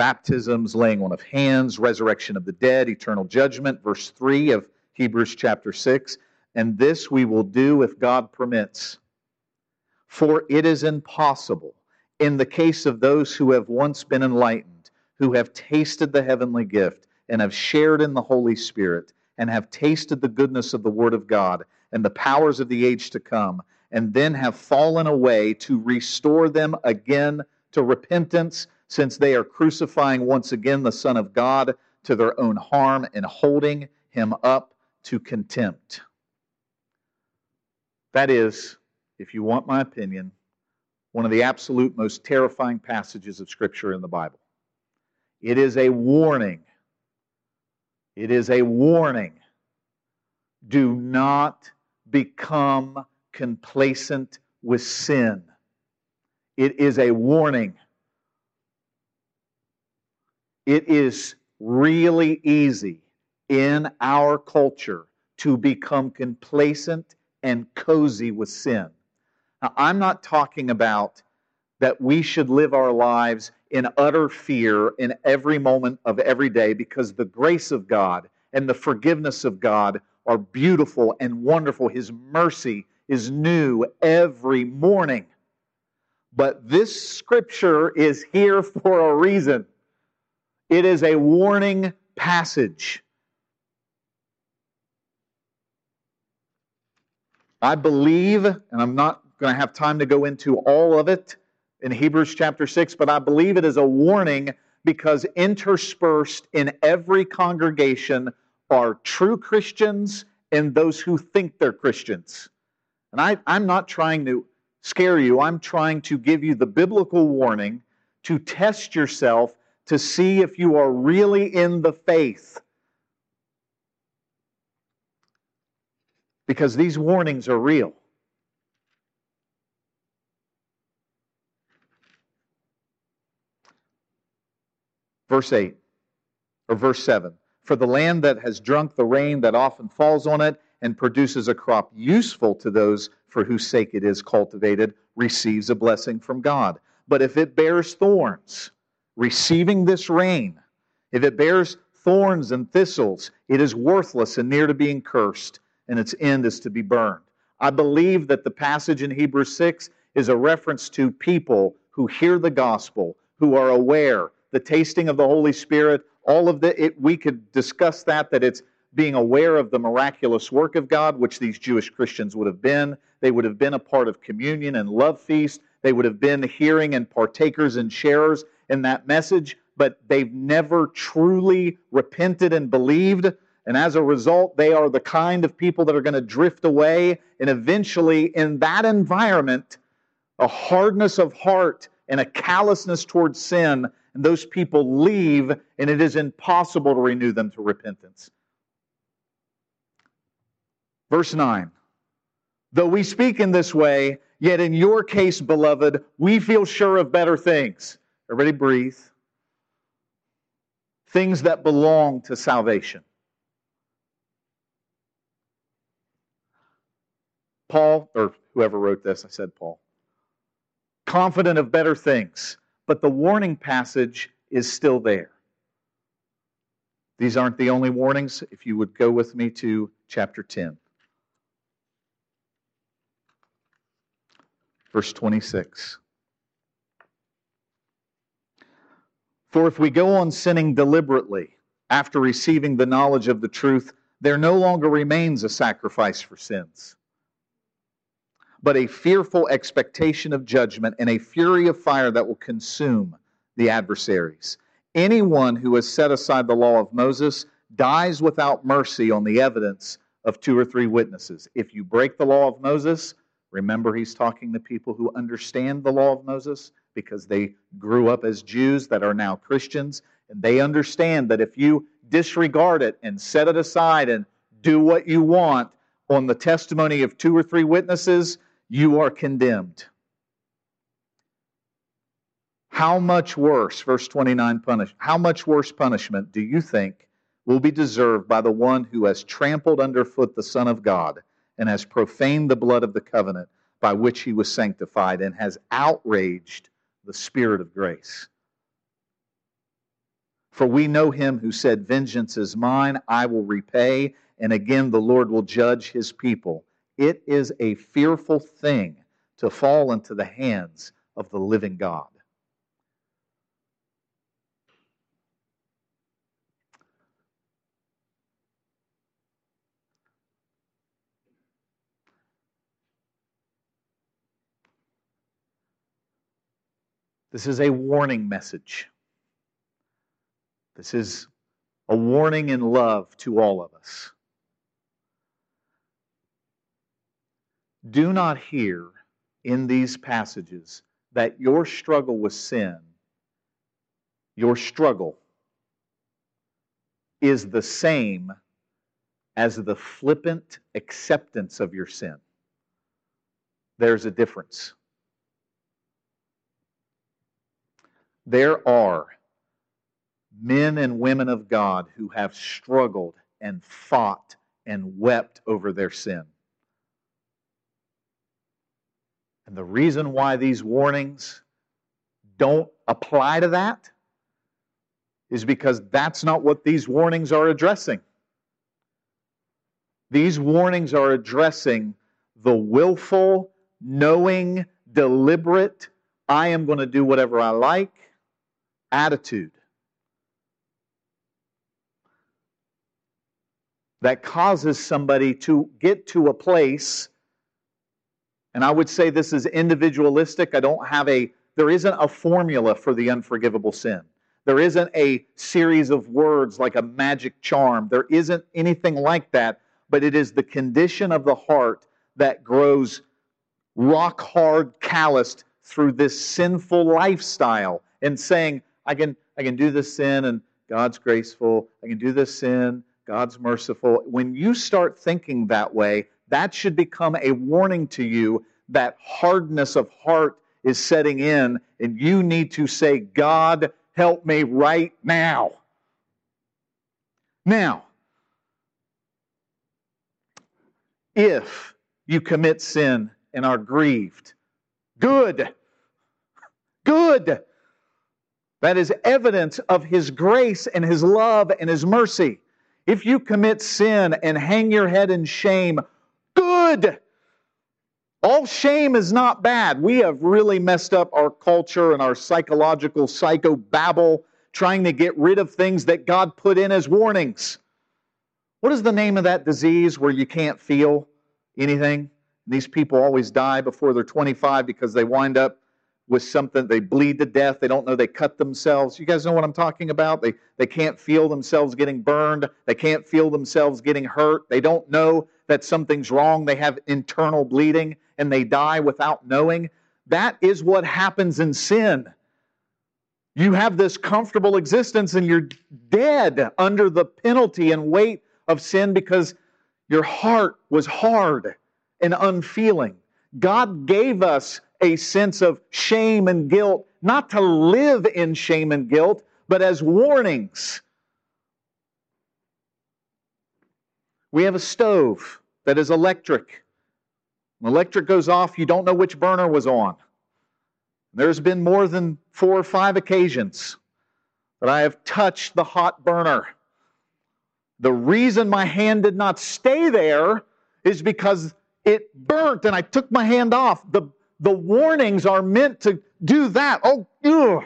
baptisms, laying on of hands, resurrection of the dead, eternal judgment. Verse 3 of Hebrews chapter 6 and this we will do if God permits. For it is impossible, in the case of those who have once been enlightened, who have tasted the heavenly gift, and have shared in the Holy Spirit, and have tasted the goodness of the Word of God, and the powers of the age to come, and then have fallen away to restore them again to repentance, since they are crucifying once again the Son of God to their own harm and holding him up to contempt. That is, if you want my opinion, one of the absolute most terrifying passages of Scripture in the Bible. It is a warning. It is a warning. Do not become complacent with sin. It is a warning. It is really easy in our culture to become complacent and cozy with sin. Now, I'm not talking about that we should live our lives in utter fear in every moment of every day because the grace of God and the forgiveness of God are beautiful and wonderful. His mercy is new every morning. But this scripture is here for a reason. It is a warning passage. I believe, and I'm not going to have time to go into all of it in Hebrews chapter 6, but I believe it is a warning because interspersed in every congregation are true Christians and those who think they're Christians. And I, I'm not trying to scare you, I'm trying to give you the biblical warning to test yourself to see if you are really in the faith. Because these warnings are real. Verse 8, or verse 7 For the land that has drunk the rain that often falls on it and produces a crop useful to those for whose sake it is cultivated receives a blessing from God. But if it bears thorns, receiving this rain, if it bears thorns and thistles, it is worthless and near to being cursed, and its end is to be burned. I believe that the passage in Hebrews 6 is a reference to people who hear the gospel, who are aware, the tasting of the Holy Spirit, all of the, it, we could discuss that, that it's being aware of the miraculous work of God, which these Jewish Christians would have been. They would have been a part of communion and love feast. They would have been hearing and partakers and sharers in that message, but they've never truly repented and believed. And as a result, they are the kind of people that are going to drift away. And eventually, in that environment, a hardness of heart and a callousness towards sin, and those people leave, and it is impossible to renew them to repentance. Verse 9 Though we speak in this way, yet in your case, beloved, we feel sure of better things. Everybody breathe. Things that belong to salvation. Paul, or whoever wrote this, I said Paul. Confident of better things. But the warning passage is still there. These aren't the only warnings. If you would go with me to chapter 10. verse 26. For if we go on sinning deliberately after receiving the knowledge of the truth, there no longer remains a sacrifice for sins, but a fearful expectation of judgment and a fury of fire that will consume the adversaries. Anyone who has set aside the law of Moses dies without mercy on the evidence of two or three witnesses. If you break the law of Moses, Remember, he's talking to people who understand the law of Moses because they grew up as Jews that are now Christians, and they understand that if you disregard it and set it aside and do what you want on the testimony of two or three witnesses, you are condemned. How much worse, verse 29 punish, how much worse punishment do you think will be deserved by the one who has trampled underfoot the Son of God? and has profaned the blood of the covenant by which he was sanctified and has outraged the Spirit of grace. For we know him who said, Vengeance is mine, I will repay, and again the Lord will judge his people. It is a fearful thing to fall into the hands of the living God. This is a warning message. This is a warning in love to all of us. Do not hear in these passages that your struggle with sin, your struggle, is the same as the flippant acceptance of your sin. There's a difference. There are men and women of God who have struggled and fought and wept over their sin. And the reason why these warnings don't apply to that is because that's not what these warnings are addressing. These warnings are addressing the willful, knowing, deliberate, I am going to do whatever I like attitude that causes somebody to get to a place, and I would say this is individualistic. I don't have a, there isn't a formula for the unforgivable sin. There isn't a series of words like a magic charm. There isn't anything like that, but it is the condition of the heart that grows rock hard, calloused through this sinful lifestyle and saying, I can, I can do this sin and God's graceful. I can do this sin, God's merciful. When you start thinking that way, that should become a warning to you that hardness of heart is setting in, and you need to say, God, help me right now. Now, if you commit sin and are grieved, good. Good. That is evidence of His grace and His love and His mercy. If you commit sin and hang your head in shame, good. All shame is not bad. We have really messed up our culture and our psychological psychobabble trying to get rid of things that God put in as warnings. What is the name of that disease where you can't feel anything? These people always die before they're 25 because they wind up with something, they bleed to death, they don't know they cut themselves. You guys know what I'm talking about? They, they can't feel themselves getting burned, they can't feel themselves getting hurt, they don't know that something's wrong, they have internal bleeding, and they die without knowing. That is what happens in sin. You have this comfortable existence and you're dead under the penalty and weight of sin because your heart was hard and unfeeling. God gave us a sense of shame and guilt, not to live in shame and guilt, but as warnings. We have a stove that is electric. When electric goes off, you don't know which burner was on. There's been more than four or five occasions that I have touched the hot burner. The reason my hand did not stay there is because it burnt and I took my hand off. The, the warnings are meant to do that. Oh, ugh.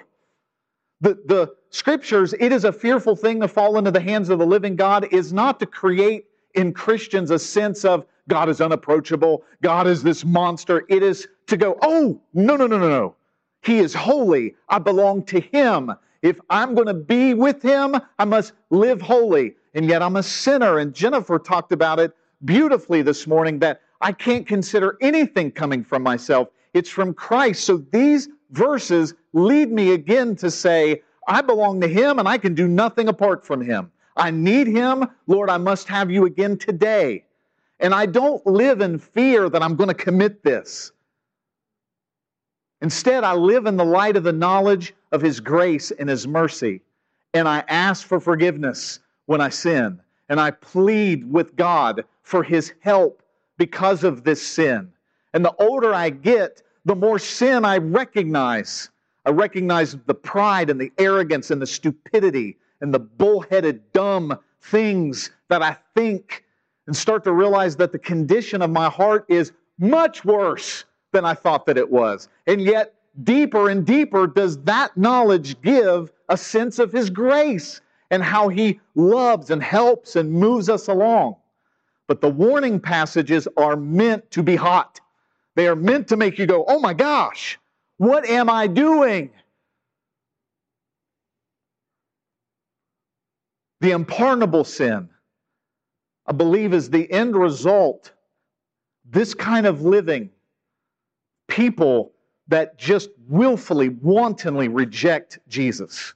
The, the scriptures, it is a fearful thing to fall into the hands of the living God, is not to create in Christians a sense of God is unapproachable, God is this monster. It is to go, oh, no, no, no, no, no. He is holy. I belong to Him. If I'm going to be with Him, I must live holy. And yet I'm a sinner. And Jennifer talked about it beautifully this morning that I can't consider anything coming from myself. It's from Christ. So these verses lead me again to say, I belong to Him and I can do nothing apart from Him. I need Him. Lord, I must have you again today. And I don't live in fear that I'm going to commit this. Instead, I live in the light of the knowledge of His grace and His mercy. And I ask for forgiveness when I sin. And I plead with God for His help because of this sin. And the older I get, the more sin I recognize. I recognize the pride and the arrogance and the stupidity and the bullheaded, dumb things that I think and start to realize that the condition of my heart is much worse than I thought that it was. And yet, deeper and deeper does that knowledge give a sense of His grace and how He loves and helps and moves us along. But the warning passages are meant to be hot. They are meant to make you go, oh my gosh, what am I doing? The unpardonable sin, I believe, is the end result. This kind of living, people that just willfully, wantonly reject Jesus.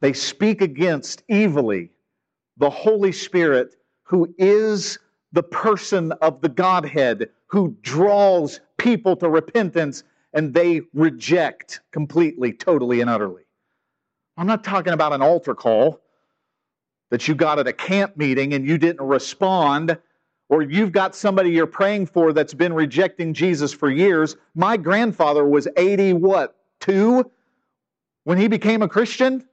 They speak against evilly the Holy Spirit, who is the person of the Godhead, who draws people to repentance, and they reject completely, totally, and utterly. I'm not talking about an altar call that you got at a camp meeting and you didn't respond, or you've got somebody you're praying for that's been rejecting Jesus for years. My grandfather was 80, what, two when he became a Christian?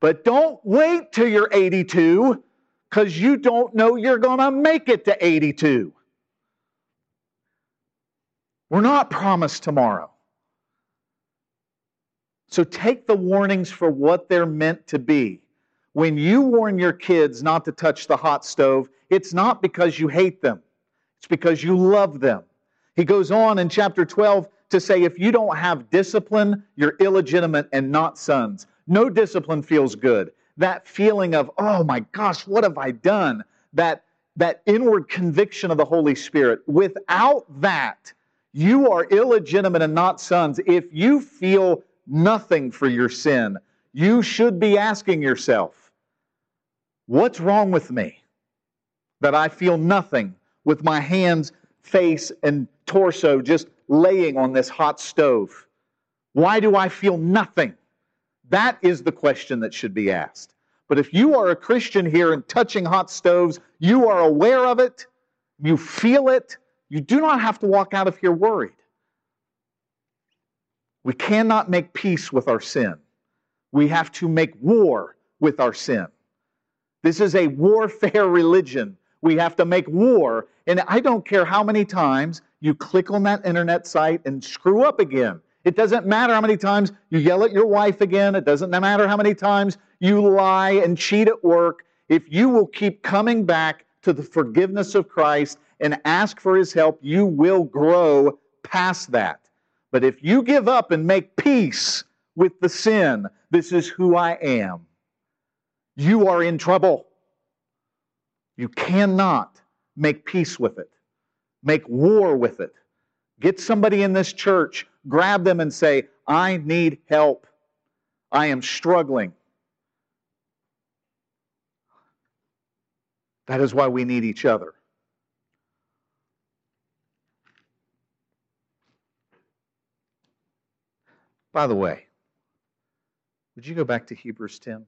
But don't wait till you're 82 because you don't know you're going to make it to 82. We're not promised tomorrow. So take the warnings for what they're meant to be. When you warn your kids not to touch the hot stove, it's not because you hate them, it's because you love them. He goes on in chapter 12 to say, if you don't have discipline, you're illegitimate and not sons. No discipline feels good. That feeling of, oh my gosh, what have I done? That, that inward conviction of the Holy Spirit. Without that, you are illegitimate and not sons. If you feel nothing for your sin, you should be asking yourself, what's wrong with me? That I feel nothing with my hands, face, and torso just laying on this hot stove. Why do I feel nothing? That is the question that should be asked. But if you are a Christian here and touching hot stoves, you are aware of it, you feel it, you do not have to walk out of here worried. We cannot make peace with our sin. We have to make war with our sin. This is a warfare religion. We have to make war. And I don't care how many times you click on that internet site and screw up again. It doesn't matter how many times you yell at your wife again. It doesn't matter how many times you lie and cheat at work. If you will keep coming back to the forgiveness of Christ and ask for his help, you will grow past that. But if you give up and make peace with the sin, this is who I am, you are in trouble. You cannot make peace with it, make war with it. Get somebody in this church grab them and say, I need help. I am struggling. That is why we need each other. By the way, would you go back to Hebrews 10?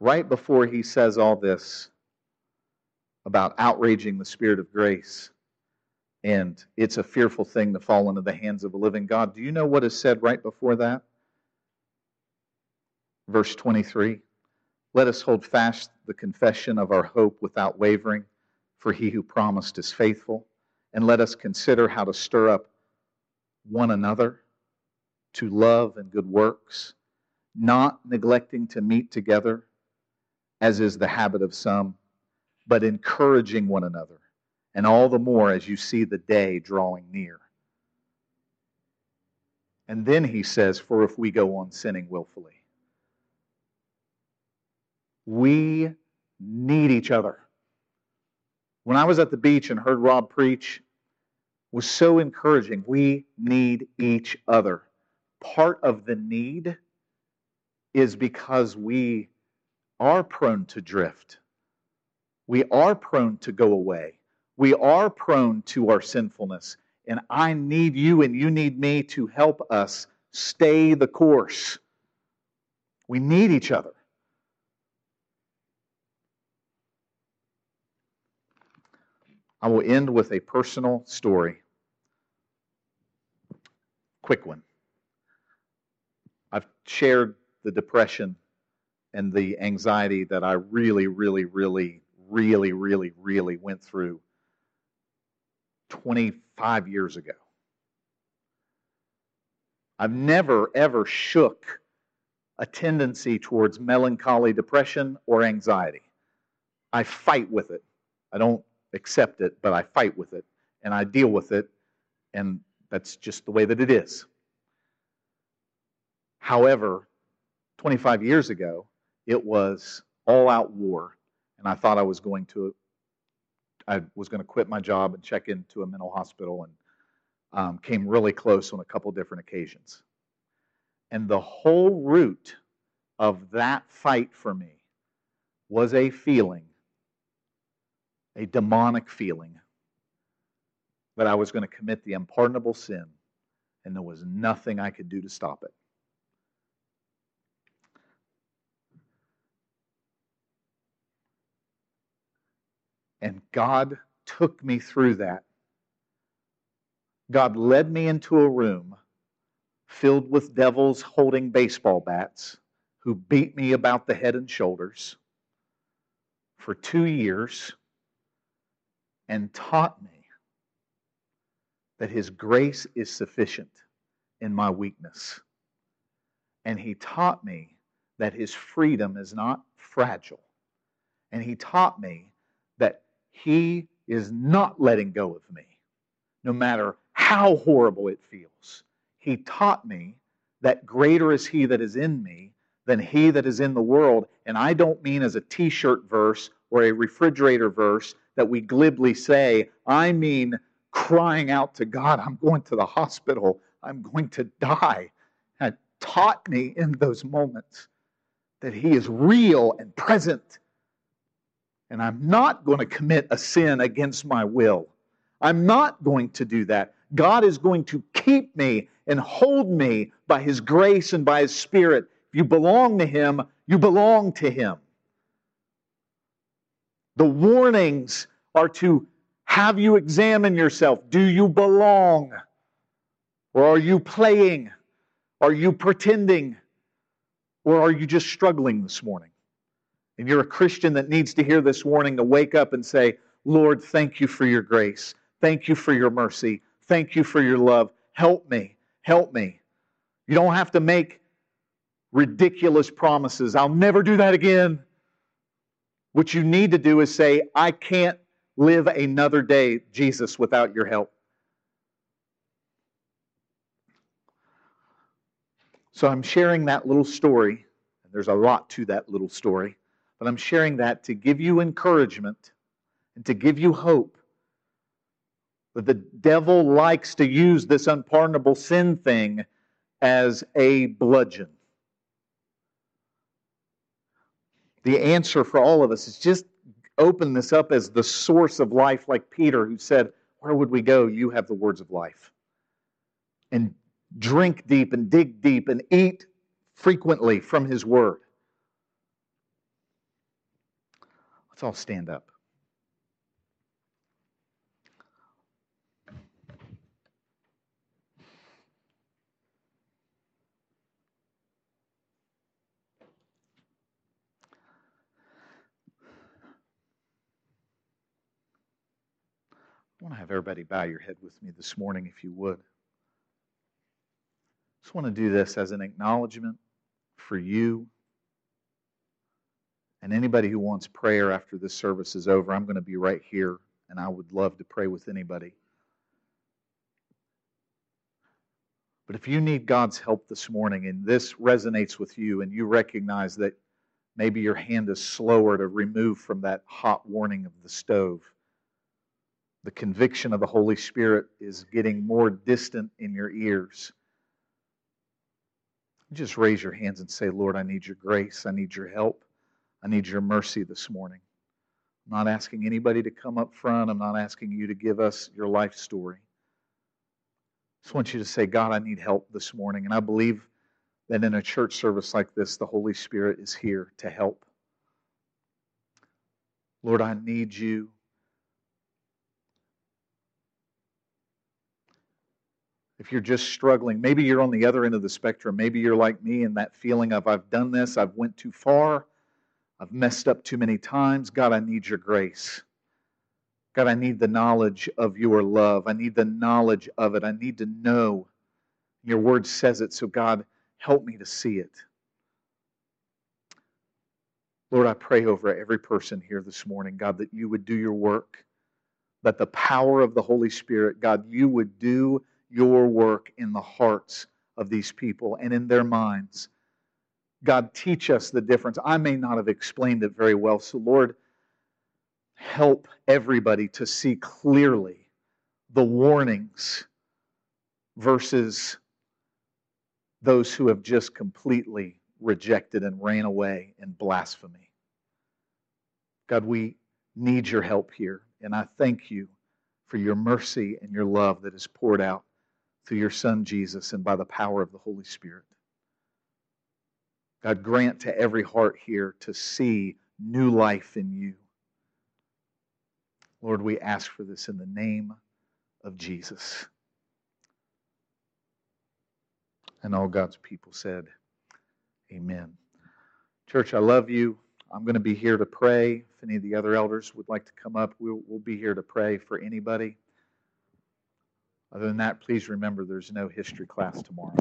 Right before he says all this about outraging the Spirit of grace, and it's a fearful thing to fall into the hands of a living God. Do you know what is said right before that? Verse 23 Let us hold fast the confession of our hope without wavering, for he who promised is faithful. And let us consider how to stir up one another to love and good works, not neglecting to meet together, as is the habit of some, but encouraging one another and all the more as you see the day drawing near. And then he says, For if we go on sinning willfully, we need each other. When I was at the beach and heard Rob preach, was so encouraging. We need each other. Part of the need is because we are prone to drift. We are prone to go away we are prone to our sinfulness. And I need you and you need me to help us stay the course. We need each other. I will end with a personal story. Quick one. I've shared the depression and the anxiety that I really, really, really, really, really, really went through 25 years ago. I've never, ever shook a tendency towards melancholy, depression, or anxiety. I fight with it. I don't accept it, but I fight with it and I deal with it, and that's just the way that it is. However, 25 years ago, it was all out war, and I thought I was going to I was going to quit my job and check into a mental hospital and um, came really close on a couple different occasions. And the whole root of that fight for me was a feeling, a demonic feeling, that I was going to commit the unpardonable sin, and there was nothing I could do to stop it. And God took me through that. God led me into a room filled with devils holding baseball bats who beat me about the head and shoulders for two years and taught me that His grace is sufficient in my weakness. And He taught me that His freedom is not fragile. And He taught me He is not letting go of me, no matter how horrible it feels. He taught me that greater is He that is in me than He that is in the world. And I don't mean as a t shirt verse or a refrigerator verse that we glibly say. I mean crying out to God, I'm going to the hospital, I'm going to die. And taught me in those moments that He is real and present. And I'm not going to commit a sin against my will. I'm not going to do that. God is going to keep me and hold me by His grace and by His Spirit. If you belong to Him, you belong to Him. The warnings are to have you examine yourself. Do you belong? Or are you playing? Are you pretending? Or are you just struggling this morning? And you're a Christian that needs to hear this warning to wake up and say, Lord, thank you for your grace. Thank you for your mercy. Thank you for your love. Help me. Help me. You don't have to make ridiculous promises. I'll never do that again. What you need to do is say, I can't live another day, Jesus, without your help. So I'm sharing that little story. And there's a lot to that little story. But I'm sharing that to give you encouragement and to give you hope that the devil likes to use this unpardonable sin thing as a bludgeon. The answer for all of us is just open this up as the source of life, like Peter, who said, Where would we go? You have the words of life. And drink deep and dig deep and eat frequently from his word. Let's all stand up. I want to have everybody bow your head with me this morning, if you would. I just want to do this as an acknowledgement for you and anybody who wants prayer after this service is over. I'm going to be right here, and I would love to pray with anybody. But if you need God's help this morning and this resonates with you, and you recognize that maybe your hand is slower to remove from that hot warning of the stove the conviction of the Holy Spirit is getting more distant in your ears, just raise your hands and say, Lord, I need your grace. I need your help. I need your mercy this morning. I'm not asking anybody to come up front. I'm not asking you to give us your life story. I just want you to say, God, I need help this morning. And I believe that in a church service like this, the Holy Spirit is here to help. Lord, I need you. if you're just struggling maybe you're on the other end of the spectrum maybe you're like me and that feeling of i've done this i've went too far i've messed up too many times. God i need your grace. God i need the knowledge of your love. I need the knowledge of it. I need to know. Your word says it so god help me to see it. Lord i pray over every person here this morning god that you would do your work that the power of the holy spirit god you would do your work in the hearts of these people and in their minds. God, teach us the difference. I may not have explained it very well. So, Lord, help everybody to see clearly the warnings versus those who have just completely rejected and ran away in blasphemy. God, we need your help here, and I thank you for your mercy and your love that is poured out through your Son Jesus and by the power of the Holy Spirit. God, grant to every heart here to see new life in you. Lord, we ask for this in the name of Jesus. And all God's people said, Amen. Church, I love you. I'm going to be here to pray. If any of the other elders would like to come up, we'll, we'll be here to pray for anybody. Other than that, please remember there's no history class tomorrow.